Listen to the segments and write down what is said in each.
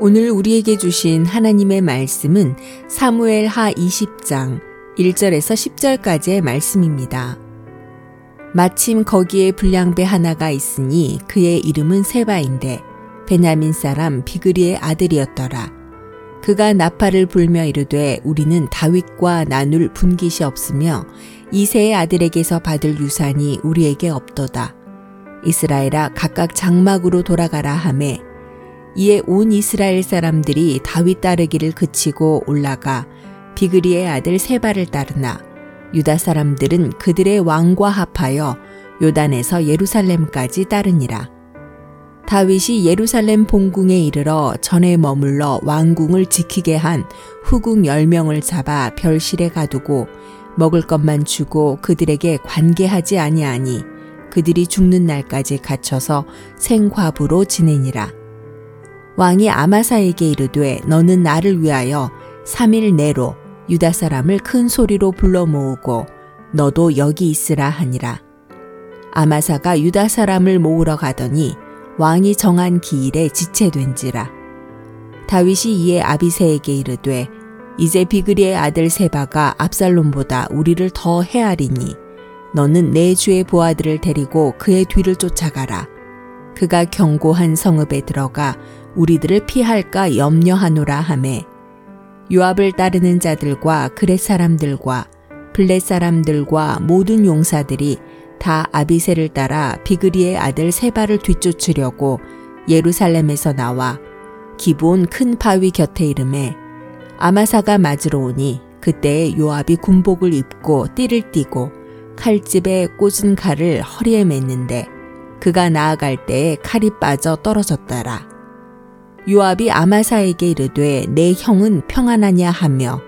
오늘 우리에게 주신 하나님의 말씀은 사무엘 하 20장 1절에서 10절까지의 말씀입니다. 마침 거기에 불량배 하나가 있으니 그의 이름은 세바인데 베냐민 사람 비그리의 아들이었더라. 그가 나팔을 불며 이르되 우리는 다윗과 나눌 분깃이 없으며 이세의 아들에게서 받을 유산이 우리에게 없도다. 이스라엘아 각각 장막으로 돌아가라 하매 이에 온 이스라엘 사람들이 다윗 따르기를 그치고 올라가 비그리의 아들 세바를 따르나 유다 사람들은 그들의 왕과 합하여 요단에서 예루살렘까지 따르니라. 다윗이 예루살렘 본궁에 이르러 전에 머물러 왕궁을 지키게 한 후궁 10명을 잡아 별실에 가두고 먹을 것만 주고 그들에게 관계하지 아니하니 그들이 죽는 날까지 갇혀서 생과부로 지내니라. 왕이 아마사에게 이르되 너는 나를 위하여 3일 내로 유다 사람을 큰 소리로 불러 모으고 너도 여기 있으라 하니라. 아마사가 유다 사람을 모으러 가더니 왕이 정한 기일에 지체된지라. 다윗이 이에 아비세에게 이르되 이제 비그리의 아들 세바가 압살롬보다 우리를 더 헤아리니 너는 내 주의 보아들을 데리고 그의 뒤를 쫓아가라. 그가 경고한 성읍에 들어가 우리들을 피할까 염려하노라 하매 요압을 따르는 자들과 그렛 사람들과 블렛 사람들과 모든 용사들이 다 아비세를 따라 비그리의 아들 세바를 뒤쫓으려고 예루살렘에서 나와 기본 큰 바위 곁에 이름에 아마사가 맞으러 오니 그때에 요압이 군복을 입고 띠를 띠고 칼집에 꽂은 칼을 허리에 맸는데 그가 나아갈 때에 칼이 빠져 떨어졌더라. 요압이 아마사에게 이르되 내 형은 평안하냐? 하며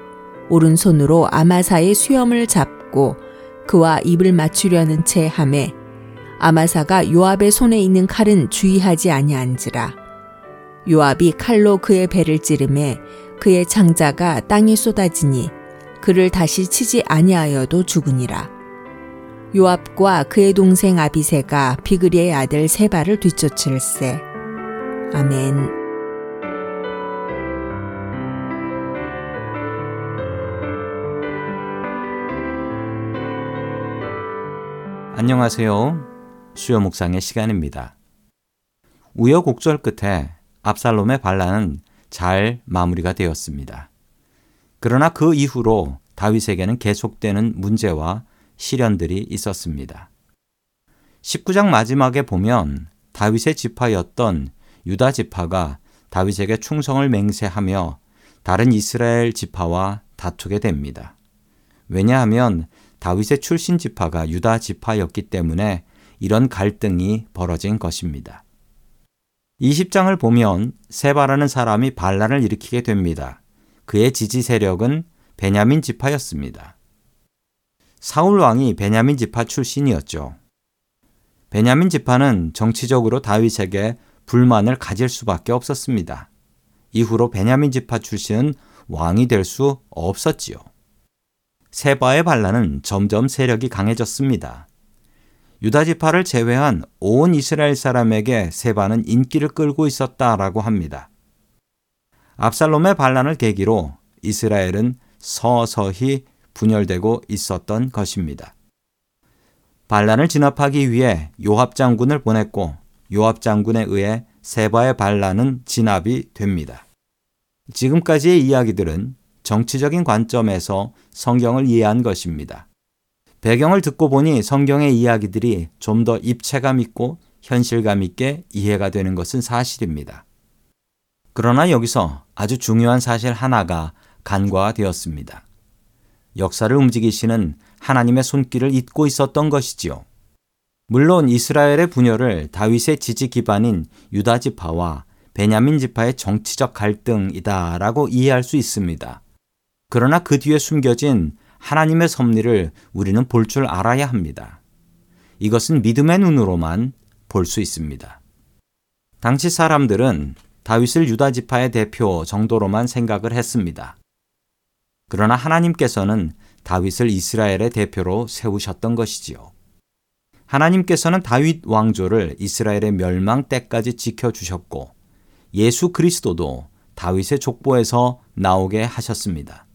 오른손으로 아마사의 수염을 잡고 그와 입을 맞추려는 채 함에 아마사가 요압의 손에 있는 칼은 주의하지 아니한지라. 요압이 칼로 그의 배를 찌르매 그의 장자가 땅에 쏟아지니 그를 다시 치지 아니하여도 죽으니라. 요압과 그의 동생 아비세가 비그리의 아들 세바를 뒤쫓을세. 아멘. 안녕하세요. 수요 묵상의 시간입니다. 우여곡절 끝에 압살롬의 반란은 잘 마무리가 되었습니다. 그러나 그 이후로 다윗에게는 계속되는 문제와 시련들이 있었습니다. 19장 마지막에 보면 다윗의 지파였던 유다 지파가 다윗에게 충성을 맹세하며 다른 이스라엘 지파와 다투게 됩니다. 왜냐하면 다윗의 출신 지파가 유다 지파였기 때문에 이런 갈등이 벌어진 것입니다. 20장을 보면 세바라는 사람이 반란을 일으키게 됩니다. 그의 지지 세력은 베냐민 지파였습니다. 사울 왕이 베냐민 지파 출신이었죠. 베냐민 지파는 정치적으로 다윗에게 불만을 가질 수밖에 없었습니다. 이후로 베냐민 지파 출신은 왕이 될 수 없었지요. 세바의 반란은 점점 세력이 강해졌습니다. 유다 지파를 제외한 온 이스라엘 사람에게 세바는 인기를 끌고 있었다라고 합니다. 압살롬의 반란을 계기로 이스라엘은 서서히 분열되고 있었던 것입니다. 반란을 진압하기 위해 요압 장군을 보냈고 요압 장군에 의해 세바의 반란은 진압이 됩니다. 지금까지의 이야기들은 정치적인 관점에서 성경을 이해한 것입니다. 배경을 듣고 보니 성경의 이야기들이 좀 더 입체감 있고 현실감 있게 이해가 되는 것은 사실입니다. 그러나 여기서 아주 중요한 사실 하나가 간과되었습니다. 역사를 움직이시는 하나님의 손길을 잊고 있었던 것이지요. 물론 이스라엘의 분열을 다윗의 지지 기반인 유다 지파와 베냐민 지파의 정치적 갈등이다라고 이해할 수 있습니다. 그러나 그 뒤에 숨겨진 하나님의 섭리를 우리는 볼 줄 알아야 합니다. 이것은 믿음의 눈으로만 볼 수 있습니다. 당시 사람들은 다윗을 유다 지파의 대표 정도로만 생각을 했습니다. 그러나 하나님께서는 다윗을 이스라엘의 대표로 세우셨던 것이지요. 하나님께서는 다윗 왕조를 이스라엘의 멸망 때까지 지켜 주셨고 예수 그리스도도 다윗의 족보에서 나오게 하셨습니다.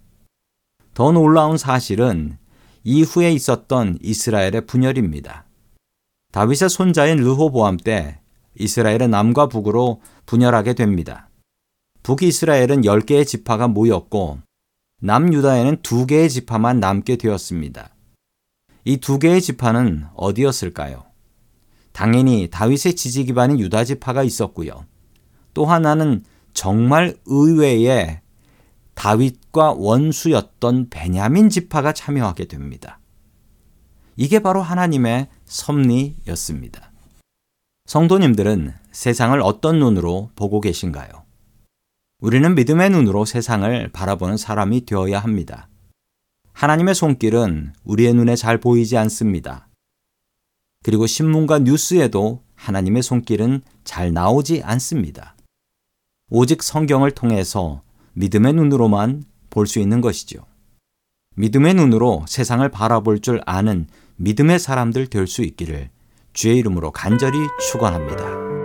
더 놀라운 사실은 이후에 있었던 이스라엘의 분열입니다. 다윗의 손자인 르호보암 때 이스라엘은 남과 북으로 분열하게 됩니다. 북이스라엘은 10개의 지파가 모였고 남유다에는 2개의 지파만 남게 되었습니다. 이 두 개의 지파는 어디였을까요? 당연히 다윗의 지지 기반인 유다 지파가 있었고요. 또 하나는 정말 의외의 다윗과 원수였던 베냐민 지파가 참여하게 됩니다. 이게 바로 하나님의 섭리였습니다. 성도님들은 세상을 어떤 눈으로 보고 계신가요? 우리는 믿음의 눈으로 세상을 바라보는 사람이 되어야 합니다. 하나님의 손길은 우리의 눈에 잘 보이지 않습니다. 그리고 신문과 뉴스에도 하나님의 손길은 잘 나오지 않습니다. 오직 성경을 통해서 믿음의 눈으로만 볼 수 있는 것이죠. 믿음의 눈으로 세상을 바라볼 줄 아는 믿음의 사람들 될 수 있기를 주의 이름으로 간절히 축원합니다.